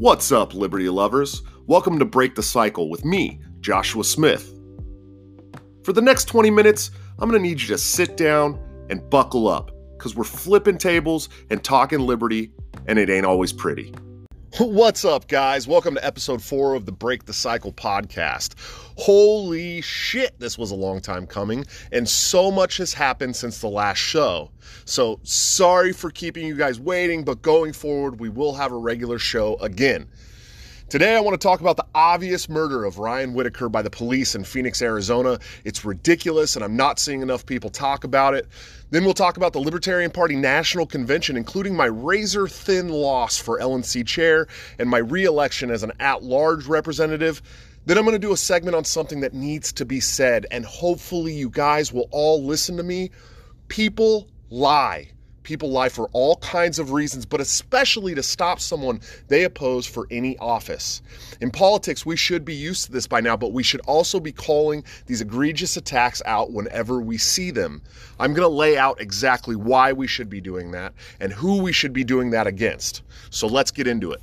What's up, Liberty lovers? Welcome to Break the Cycle with me, Joshua Smith. For the next 20 minutes, I'm going to need you to sit down and buckle up because we're flipping tables and talking liberty, and it ain't always pretty. What's up, guys? Welcome to episode four of the Break the Cycle podcast. Holy shit, this was a long time coming, and so much has happened since the last show. So, sorry for keeping you guys waiting, but going forward, we will have a regular show again. Today, I want to talk about the obvious murder of Ryan Whitaker by the police in Phoenix, Arizona. It's ridiculous, and I'm not seeing enough people talk about it. Then we'll talk about the Libertarian Party National Convention, including my razor thin loss for LNC chair and my re election as an at large representative. Then I'm going to do a segment on something that needs to be said, and hopefully, you guys will all listen to me. People lie. People lie for all kinds of reasons, but especially to stop someone they oppose for any office. In politics, we should be used to this by now, but we should also be calling these egregious attacks out whenever we see them. I'm going to lay out exactly why we should be doing that and who we should be doing that against. So let's get into it.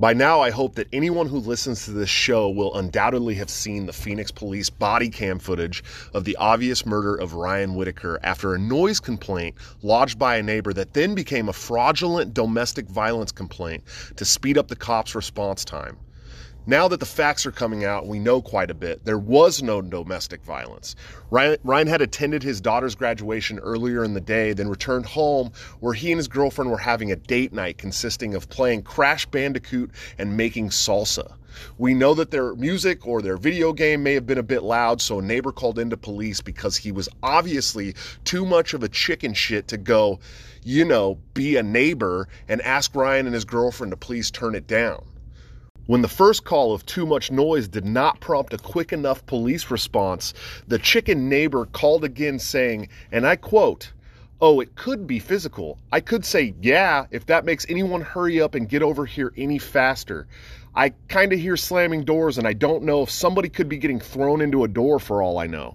By now, I hope that anyone who listens to this show will undoubtedly have seen the Phoenix police body cam footage of the obvious murder of Ryan Whitaker after a noise complaint lodged by a neighbor that then became a fraudulent domestic violence complaint to speed up the cops' response time. Now that the facts are coming out, we know quite a bit. There was no domestic violence. Ryan, Ryan, had attended his daughter's graduation earlier in the day, then returned home where he and his girlfriend were having a date night consisting of playing Crash Bandicoot and making salsa. We know that their music or their video game may have been a bit loud, so a neighbor called into police because he was obviously too much of a chicken shit to go, you know, be a neighbor and ask Ryan and his girlfriend to please turn it down. When the first call of too much noise did not prompt a quick enough police response, the chicken neighbor called again saying, and I quote, Oh, it could be physical. I could say, yeah, if that makes anyone hurry up and get over here any faster. I kind of hear slamming doors, and I don't know if somebody could be getting thrown into a door for all I know.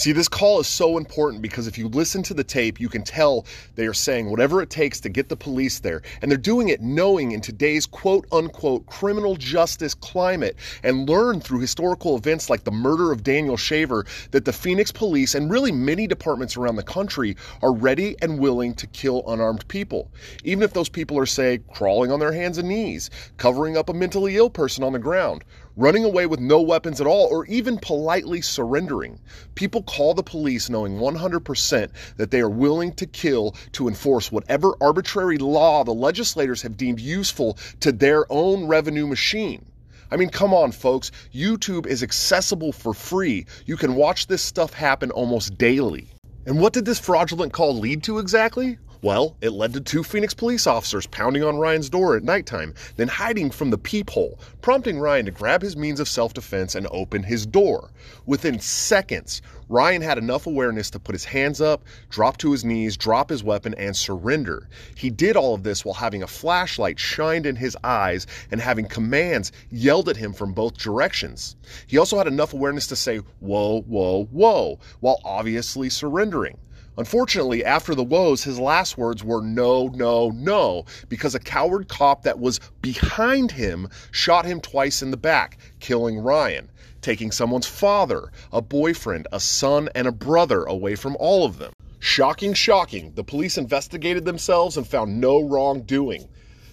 See, this call is so important because if you listen to the tape, you can tell they are saying whatever it takes to get the police there. And they're doing it knowing in today's quote unquote criminal justice climate and learn through historical events like the murder of Daniel Shaver that the Phoenix police and really many departments around the country are ready and willing to kill unarmed people. Even if those people are, say, crawling on their hands and knees, covering up a mentally ill person on the ground, running away with no weapons at all, or even politely surrendering. People call the police knowing 100% that they are willing to kill to enforce whatever arbitrary law the legislators have deemed useful to their own revenue machine. I mean, come on, folks. YouTube is accessible for free. You can watch this stuff happen almost daily. And what did this fraudulent call lead to exactly? Well, it led to two Phoenix police officers pounding on Ryan's door at nighttime, then hiding from the peephole, prompting Ryan to grab his means of self defense and open his door. Within seconds, Ryan had enough awareness to put his hands up, drop to his knees, drop his weapon, and surrender. He did all of this while having a flashlight shined in his eyes and having commands yelled at him from both directions. He also had enough awareness to say, Whoa, whoa, whoa, while obviously surrendering. Unfortunately, after the woes, his last words were no, no, no, because a coward cop that was behind him shot him twice in the back, killing Ryan, taking someone's father, a boyfriend, a son, and a brother away from all of them. Shocking, shocking. The police investigated themselves and found no wrongdoing.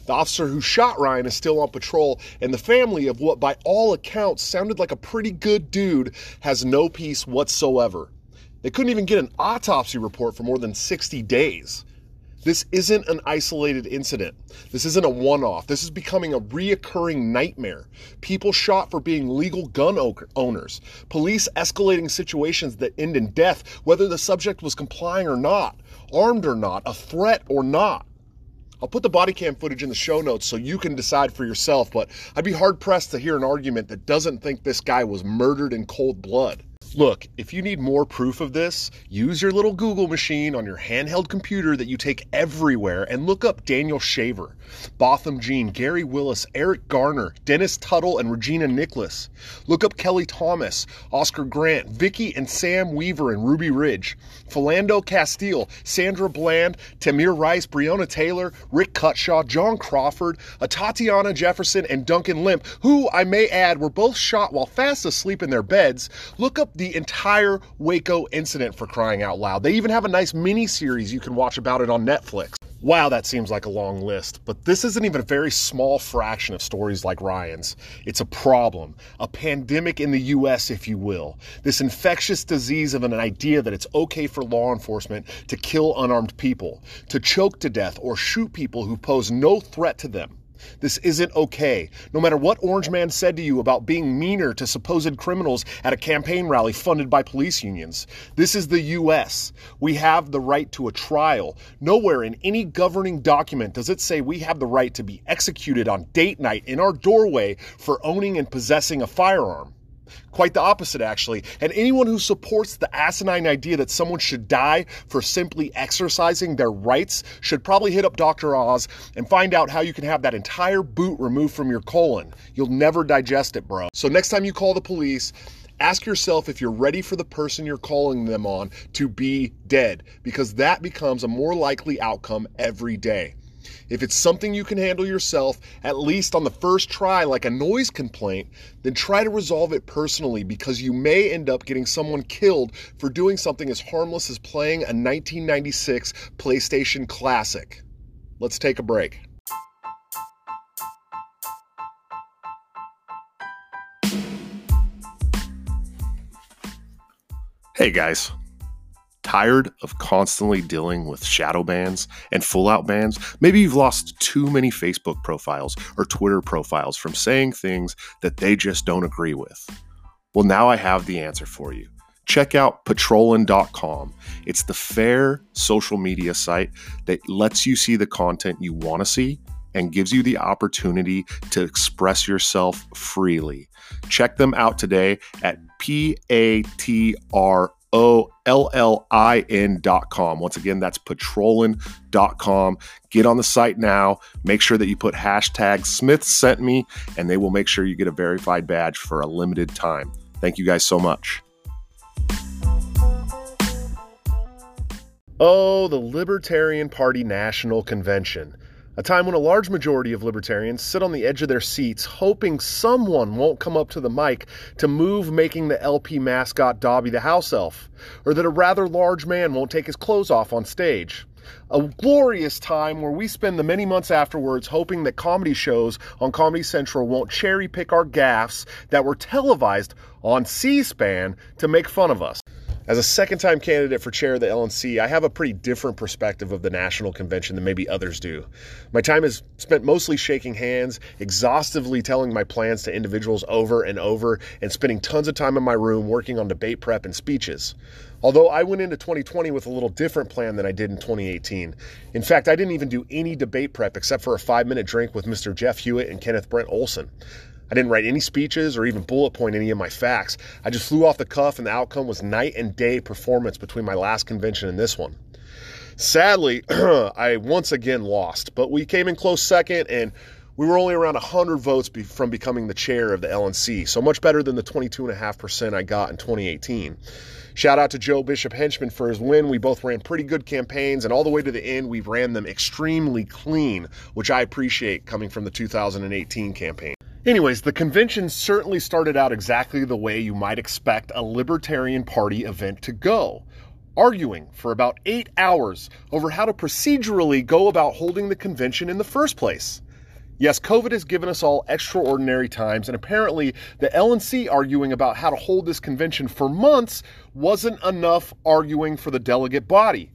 The officer who shot Ryan is still on patrol, and the family of what, by all accounts, sounded like a pretty good dude has no peace whatsoever. They couldn't even get an autopsy report for more than 60 days. This isn't an isolated incident. This isn't a one off. This is becoming a reoccurring nightmare. People shot for being legal gun owners. Police escalating situations that end in death, whether the subject was complying or not, armed or not, a threat or not. I'll put the body cam footage in the show notes so you can decide for yourself, but I'd be hard pressed to hear an argument that doesn't think this guy was murdered in cold blood. Look, if you need more proof of this, use your little Google machine on your handheld computer that you take everywhere and look up Daniel Shaver, Botham Jean, Gary Willis, Eric Garner, Dennis Tuttle, and Rhogena Nicholas. Look up Kelly Thomas, Oscar Grant, Vicki and Sam Weaver and Ruby Ridge, Philando Castile, Sandra Bland, Tamir Rice, Breonna Taylor, Rick Cutshaw, John Crawford, Tatiana Jefferson, and Duncan Lemp, who, I may add, were both shot while fast asleep in their beds. Look up the entire Waco incident for crying out loud. They even have a nice mini series you can watch about it on Netflix. Wow, that seems like a long list, but this isn't even a very small fraction of stories like Ryan's. It's a problem, a pandemic in the US, if you will. This infectious disease of an idea that it's okay for law enforcement to kill unarmed people, to choke to death, or shoot people who pose no threat to them. This isn't okay. No matter what Orange Man said to you about being meaner to supposed criminals at a campaign rally funded by police unions, this is the U.S. We have the right to a trial. Nowhere in any governing document does it say we have the right to be executed on date night in our doorway for owning and possessing a firearm. Quite the opposite, actually. And anyone who supports the asinine idea that someone should die for simply exercising their rights should probably hit up Dr. Oz and find out how you can have that entire boot removed from your colon. You'll never digest it, bro. So, next time you call the police, ask yourself if you're ready for the person you're calling them on to be dead, because that becomes a more likely outcome every day. If it's something you can handle yourself, at least on the first try, like a noise complaint, then try to resolve it personally because you may end up getting someone killed for doing something as harmless as playing a 1996 PlayStation Classic. Let's take a break. Hey guys. Tired of constantly dealing with shadow bans and full out bans? Maybe you've lost too many Facebook profiles or Twitter profiles from saying things that they just don't agree with. Well, now I have the answer for you. Check out patrollin.com. It's the fair social media site that lets you see the content you want to see and gives you the opportunity to express yourself freely. Check them out today at P A T R O L L I N dot com. Once again, that's dot com. Get on the site now. Make sure that you put hashtag Smith sent me, and they will make sure you get a verified badge for a limited time. Thank you guys so much. Oh, the Libertarian Party National Convention a time when a large majority of libertarians sit on the edge of their seats hoping someone won't come up to the mic to move making the LP mascot Dobby the house elf, or that a rather large man won't take his clothes off on stage. A glorious time where we spend the many months afterwards hoping that comedy shows on Comedy Central won't cherry pick our gaffes that were televised on C SPAN to make fun of us. As a second time candidate for chair of the LNC, I have a pretty different perspective of the national convention than maybe others do. My time is spent mostly shaking hands, exhaustively telling my plans to individuals over and over, and spending tons of time in my room working on debate prep and speeches. Although I went into 2020 with a little different plan than I did in 2018. In fact, I didn't even do any debate prep except for a five minute drink with Mr. Jeff Hewitt and Kenneth Brent Olson. I didn't write any speeches or even bullet point any of my facts. I just flew off the cuff, and the outcome was night and day performance between my last convention and this one. Sadly, I once again lost, but we came in close second, and we were only around 100 votes be- from becoming the chair of the LNC, so much better than the 22.5% I got in 2018. Shout out to Joe Bishop Henchman for his win. We both ran pretty good campaigns, and all the way to the end, we ran them extremely clean, which I appreciate coming from the 2018 campaign. Anyways, the convention certainly started out exactly the way you might expect a Libertarian Party event to go arguing for about eight hours over how to procedurally go about holding the convention in the first place. Yes, COVID has given us all extraordinary times, and apparently the LNC arguing about how to hold this convention for months wasn't enough arguing for the delegate body.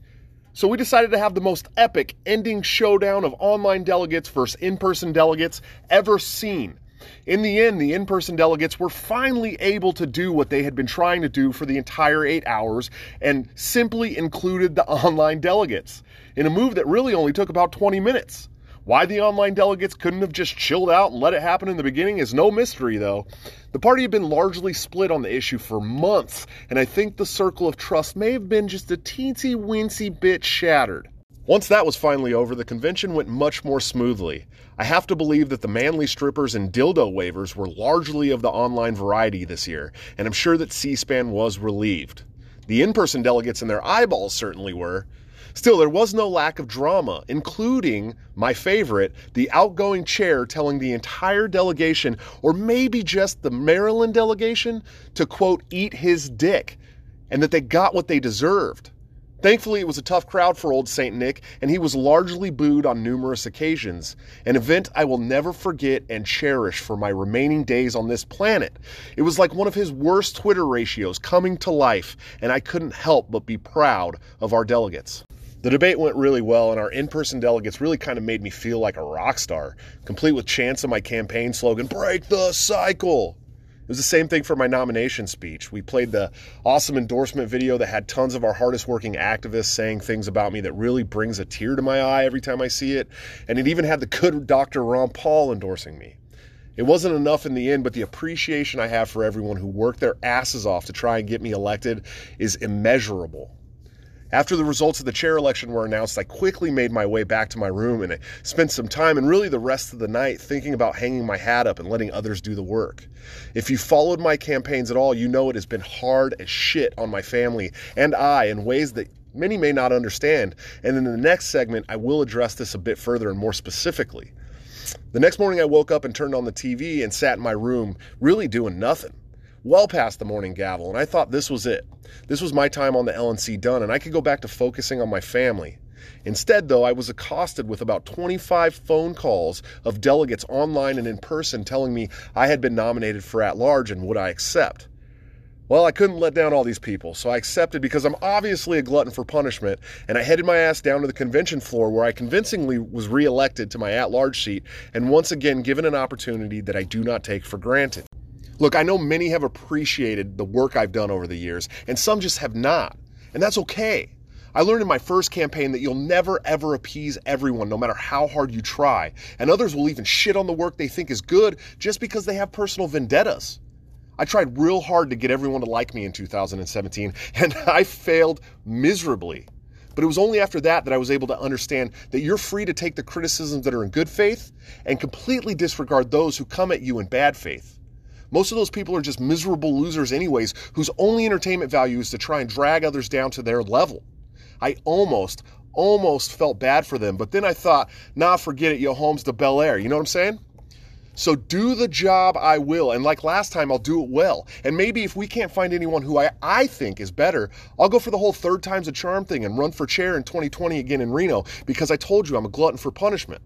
So we decided to have the most epic ending showdown of online delegates versus in person delegates ever seen. In the end, the in person delegates were finally able to do what they had been trying to do for the entire eight hours and simply included the online delegates in a move that really only took about 20 minutes. Why the online delegates couldn't have just chilled out and let it happen in the beginning is no mystery, though. The party had been largely split on the issue for months, and I think the circle of trust may have been just a teensy weensy bit shattered. Once that was finally over, the convention went much more smoothly. I have to believe that the manly strippers and dildo waivers were largely of the online variety this year, and I'm sure that C SPAN was relieved. The in person delegates and their eyeballs certainly were. Still, there was no lack of drama, including my favorite, the outgoing chair telling the entire delegation, or maybe just the Maryland delegation, to quote, eat his dick, and that they got what they deserved. Thankfully, it was a tough crowd for old St. Nick, and he was largely booed on numerous occasions. An event I will never forget and cherish for my remaining days on this planet. It was like one of his worst Twitter ratios coming to life, and I couldn't help but be proud of our delegates. The debate went really well, and our in person delegates really kind of made me feel like a rock star, complete with chants of my campaign slogan Break the Cycle! It was the same thing for my nomination speech. We played the awesome endorsement video that had tons of our hardest working activists saying things about me that really brings a tear to my eye every time I see it. And it even had the good Dr. Ron Paul endorsing me. It wasn't enough in the end, but the appreciation I have for everyone who worked their asses off to try and get me elected is immeasurable. After the results of the chair election were announced, I quickly made my way back to my room and I spent some time and really the rest of the night thinking about hanging my hat up and letting others do the work. If you followed my campaigns at all, you know it has been hard as shit on my family and I in ways that many may not understand. And in the next segment, I will address this a bit further and more specifically. The next morning, I woke up and turned on the TV and sat in my room, really doing nothing well past the morning gavel, and I thought this was it. This was my time on the LNC done, and I could go back to focusing on my family. Instead, though, I was accosted with about 25 phone calls of delegates online and in person telling me I had been nominated for at large and would I accept. Well, I couldn't let down all these people, so I accepted because I'm obviously a glutton for punishment, and I headed my ass down to the convention floor where I convincingly was reelected to my at large seat and once again given an opportunity that I do not take for granted. Look, I know many have appreciated the work I've done over the years, and some just have not. And that's okay. I learned in my first campaign that you'll never ever appease everyone, no matter how hard you try. And others will even shit on the work they think is good just because they have personal vendettas. I tried real hard to get everyone to like me in 2017, and I failed miserably. But it was only after that that I was able to understand that you're free to take the criticisms that are in good faith and completely disregard those who come at you in bad faith. Most of those people are just miserable losers, anyways, whose only entertainment value is to try and drag others down to their level. I almost, almost felt bad for them, but then I thought, nah, forget it, yo, home's the Bel Air. You know what I'm saying? So do the job I will. And like last time, I'll do it well. And maybe if we can't find anyone who I, I think is better, I'll go for the whole third time's a charm thing and run for chair in 2020 again in Reno because I told you I'm a glutton for punishment.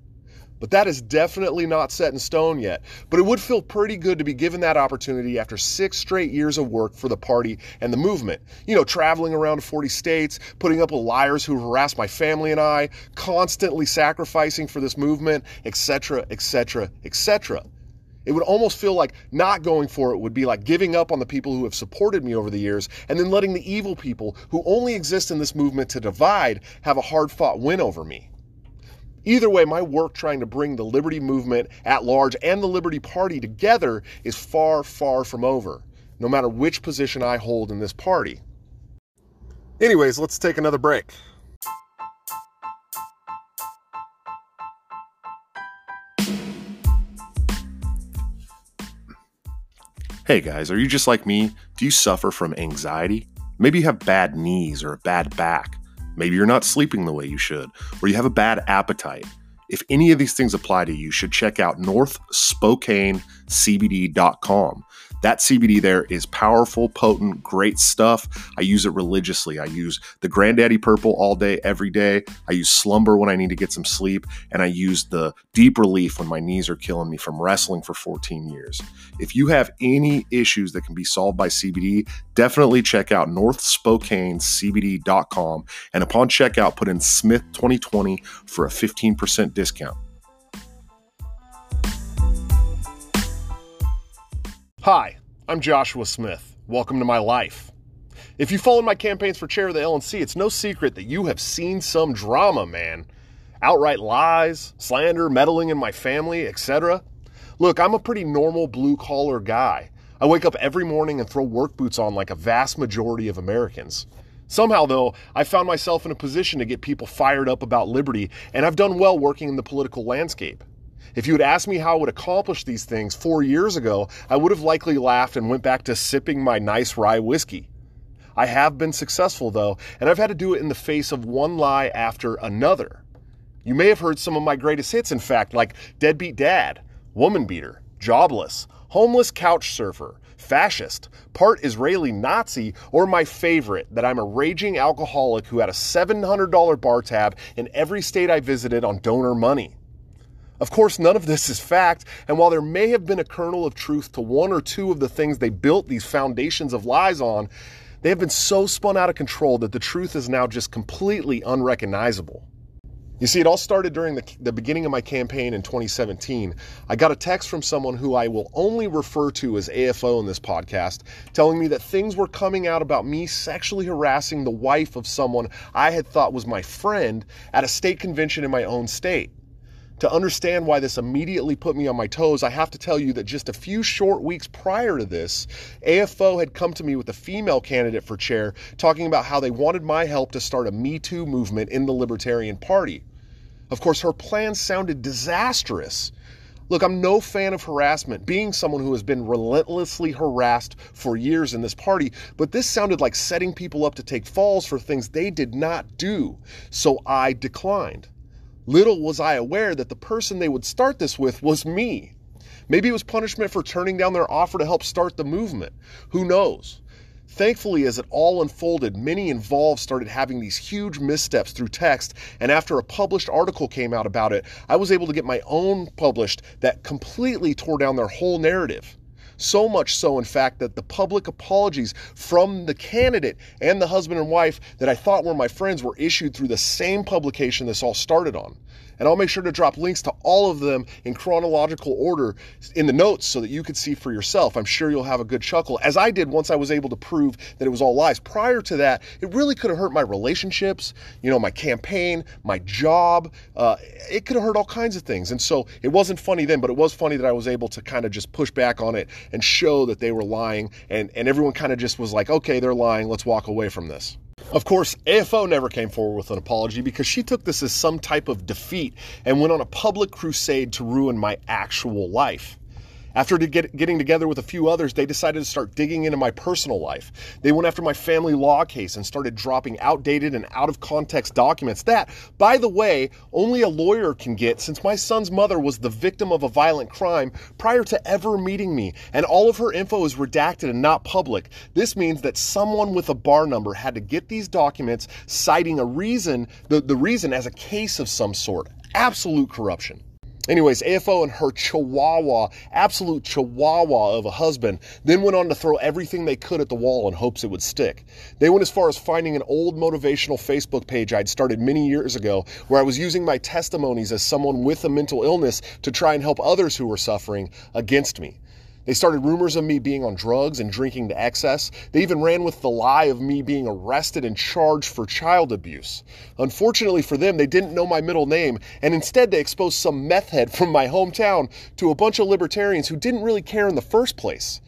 But that is definitely not set in stone yet. But it would feel pretty good to be given that opportunity after six straight years of work for the party and the movement. You know, traveling around 40 states, putting up with liars who harass my family and I, constantly sacrificing for this movement, etc., etc., etc. It would almost feel like not going for it would be like giving up on the people who have supported me over the years and then letting the evil people who only exist in this movement to divide have a hard fought win over me. Either way, my work trying to bring the Liberty movement at large and the Liberty Party together is far, far from over, no matter which position I hold in this party. Anyways, let's take another break. Hey guys, are you just like me? Do you suffer from anxiety? Maybe you have bad knees or a bad back. Maybe you're not sleeping the way you should, or you have a bad appetite. If any of these things apply to you, you should check out northspokanecbd.com. That CBD there is powerful, potent, great stuff. I use it religiously. I use the Granddaddy Purple all day, every day. I use Slumber when I need to get some sleep. And I use the Deep Relief when my knees are killing me from wrestling for 14 years. If you have any issues that can be solved by CBD, definitely check out northspokanecbd.com. And upon checkout, put in Smith 2020 for a 15% discount. Hi, I'm Joshua Smith. Welcome to my life. If you followed my campaigns for chair of the LNC, it's no secret that you have seen some drama, man. outright lies, slander, meddling in my family, etc. Look, I'm a pretty normal blue collar guy. I wake up every morning and throw work boots on like a vast majority of Americans. Somehow, though, I found myself in a position to get people fired up about liberty, and I've done well working in the political landscape. If you had asked me how I would accomplish these things four years ago, I would have likely laughed and went back to sipping my nice rye whiskey. I have been successful, though, and I've had to do it in the face of one lie after another. You may have heard some of my greatest hits, in fact, like Deadbeat Dad, Woman Beater, Jobless, Homeless Couch Surfer, fascist, part Israeli Nazi, or my favorite, that I'm a raging alcoholic who had a $700 bar tab in every state I visited on donor money. Of course, none of this is fact, and while there may have been a kernel of truth to one or two of the things they built these foundations of lies on, they have been so spun out of control that the truth is now just completely unrecognizable. You see, it all started during the, the beginning of my campaign in 2017. I got a text from someone who I will only refer to as AFO in this podcast, telling me that things were coming out about me sexually harassing the wife of someone I had thought was my friend at a state convention in my own state. To understand why this immediately put me on my toes, I have to tell you that just a few short weeks prior to this, AFO had come to me with a female candidate for chair talking about how they wanted my help to start a Me Too movement in the Libertarian Party. Of course, her plan sounded disastrous. Look, I'm no fan of harassment, being someone who has been relentlessly harassed for years in this party, but this sounded like setting people up to take falls for things they did not do. So I declined. Little was I aware that the person they would start this with was me. Maybe it was punishment for turning down their offer to help start the movement. Who knows? Thankfully, as it all unfolded, many involved started having these huge missteps through text, and after a published article came out about it, I was able to get my own published that completely tore down their whole narrative. So much so, in fact, that the public apologies from the candidate and the husband and wife that I thought were my friends were issued through the same publication this all started on and I'll make sure to drop links to all of them in chronological order in the notes so that you can see for yourself. I'm sure you'll have a good chuckle, as I did once I was able to prove that it was all lies. Prior to that, it really could have hurt my relationships, you know, my campaign, my job. Uh, it could have hurt all kinds of things. And so it wasn't funny then, but it was funny that I was able to kind of just push back on it and show that they were lying. And, and everyone kind of just was like, okay, they're lying. Let's walk away from this. Of course, AFO never came forward with an apology because she took this as some type of defeat and went on a public crusade to ruin my actual life. After get, getting together with a few others, they decided to start digging into my personal life. They went after my family law case and started dropping outdated and out of context documents that, by the way, only a lawyer can get since my son's mother was the victim of a violent crime prior to ever meeting me, and all of her info is redacted and not public. This means that someone with a bar number had to get these documents citing a reason, the, the reason as a case of some sort. Absolute corruption. Anyways, AFO and her chihuahua, absolute chihuahua of a husband, then went on to throw everything they could at the wall in hopes it would stick. They went as far as finding an old motivational Facebook page I'd started many years ago where I was using my testimonies as someone with a mental illness to try and help others who were suffering against me. They started rumors of me being on drugs and drinking to excess. They even ran with the lie of me being arrested and charged for child abuse. Unfortunately for them, they didn't know my middle name, and instead they exposed some meth head from my hometown to a bunch of libertarians who didn't really care in the first place.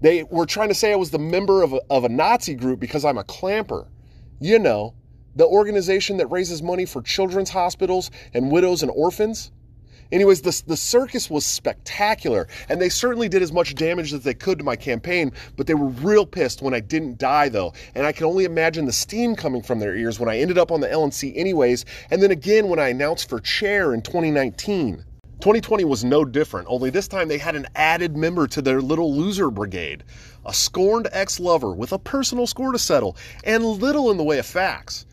They were trying to say I was the member of a, of a Nazi group because I'm a clamper. You know, the organization that raises money for children's hospitals and widows and orphans. Anyways, the, the circus was spectacular, and they certainly did as much damage as they could to my campaign, but they were real pissed when I didn't die, though, and I can only imagine the steam coming from their ears when I ended up on the LNC anyways, and then again when I announced for chair in 2019. 2020 was no different, only this time they had an added member to their little loser brigade. A scorned ex lover with a personal score to settle, and little in the way of facts.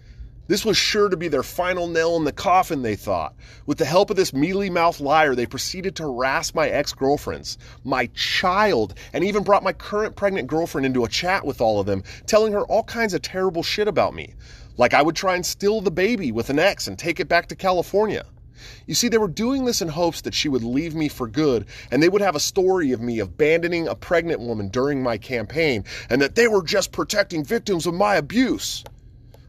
This was sure to be their final nail in the coffin, they thought. With the help of this mealy mouthed liar, they proceeded to harass my ex girlfriends, my child, and even brought my current pregnant girlfriend into a chat with all of them, telling her all kinds of terrible shit about me. Like I would try and steal the baby with an ex and take it back to California. You see, they were doing this in hopes that she would leave me for good, and they would have a story of me abandoning a pregnant woman during my campaign, and that they were just protecting victims of my abuse.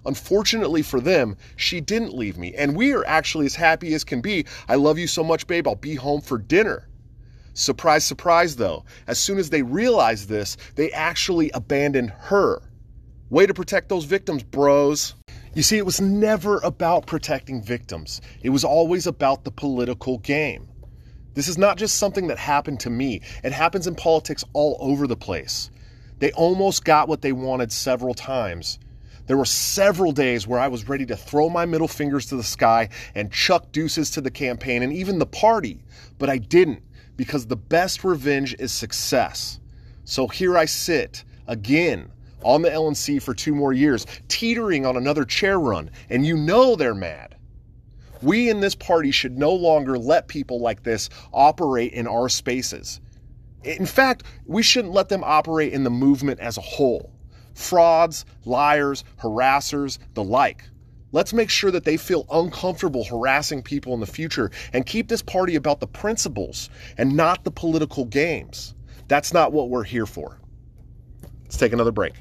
Unfortunately for them, she didn't leave me, and we are actually as happy as can be. I love you so much, babe. I'll be home for dinner. Surprise, surprise, though. As soon as they realized this, they actually abandoned her. Way to protect those victims, bros. You see, it was never about protecting victims, it was always about the political game. This is not just something that happened to me, it happens in politics all over the place. They almost got what they wanted several times. There were several days where I was ready to throw my middle fingers to the sky and chuck deuces to the campaign and even the party, but I didn't because the best revenge is success. So here I sit again on the LNC for two more years, teetering on another chair run, and you know they're mad. We in this party should no longer let people like this operate in our spaces. In fact, we shouldn't let them operate in the movement as a whole. Frauds, liars, harassers, the like. Let's make sure that they feel uncomfortable harassing people in the future and keep this party about the principles and not the political games. That's not what we're here for. Let's take another break.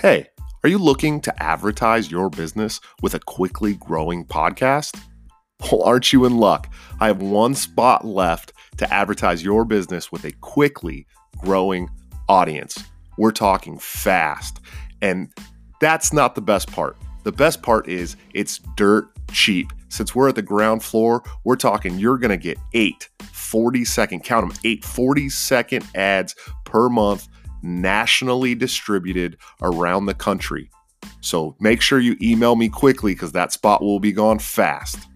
Hey, are you looking to advertise your business with a quickly growing podcast? Well, aren't you in luck? I have one spot left to advertise your business with a quickly growing audience. We're talking fast. And that's not the best part. The best part is it's dirt cheap. Since we're at the ground floor, we're talking you're going to get eight 40 second, count them, eight 40 second ads per month nationally distributed around the country. So make sure you email me quickly because that spot will be gone fast.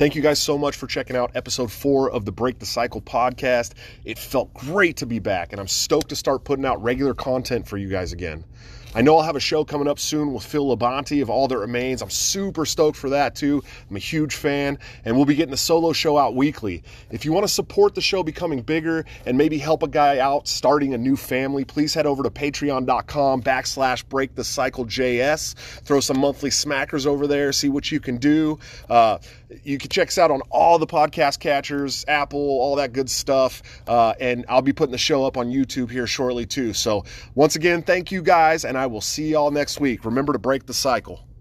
Thank you guys so much for checking out episode four of the Break the Cycle podcast. It felt great to be back, and I'm stoked to start putting out regular content for you guys again. I know I'll have a show coming up soon with Phil Labonte of All That Remains. I'm super stoked for that too. I'm a huge fan, and we'll be getting the solo show out weekly. If you want to support the show becoming bigger and maybe help a guy out starting a new family, please head over to patreon.com backslash break the cycle JS. Throw some monthly smackers over there, see what you can do. Uh, you can check us out on all the podcast catchers, Apple, all that good stuff. Uh, and I'll be putting the show up on YouTube here shortly too. So once again, thank you guys, and I will see y'all next week. Remember to break the cycle.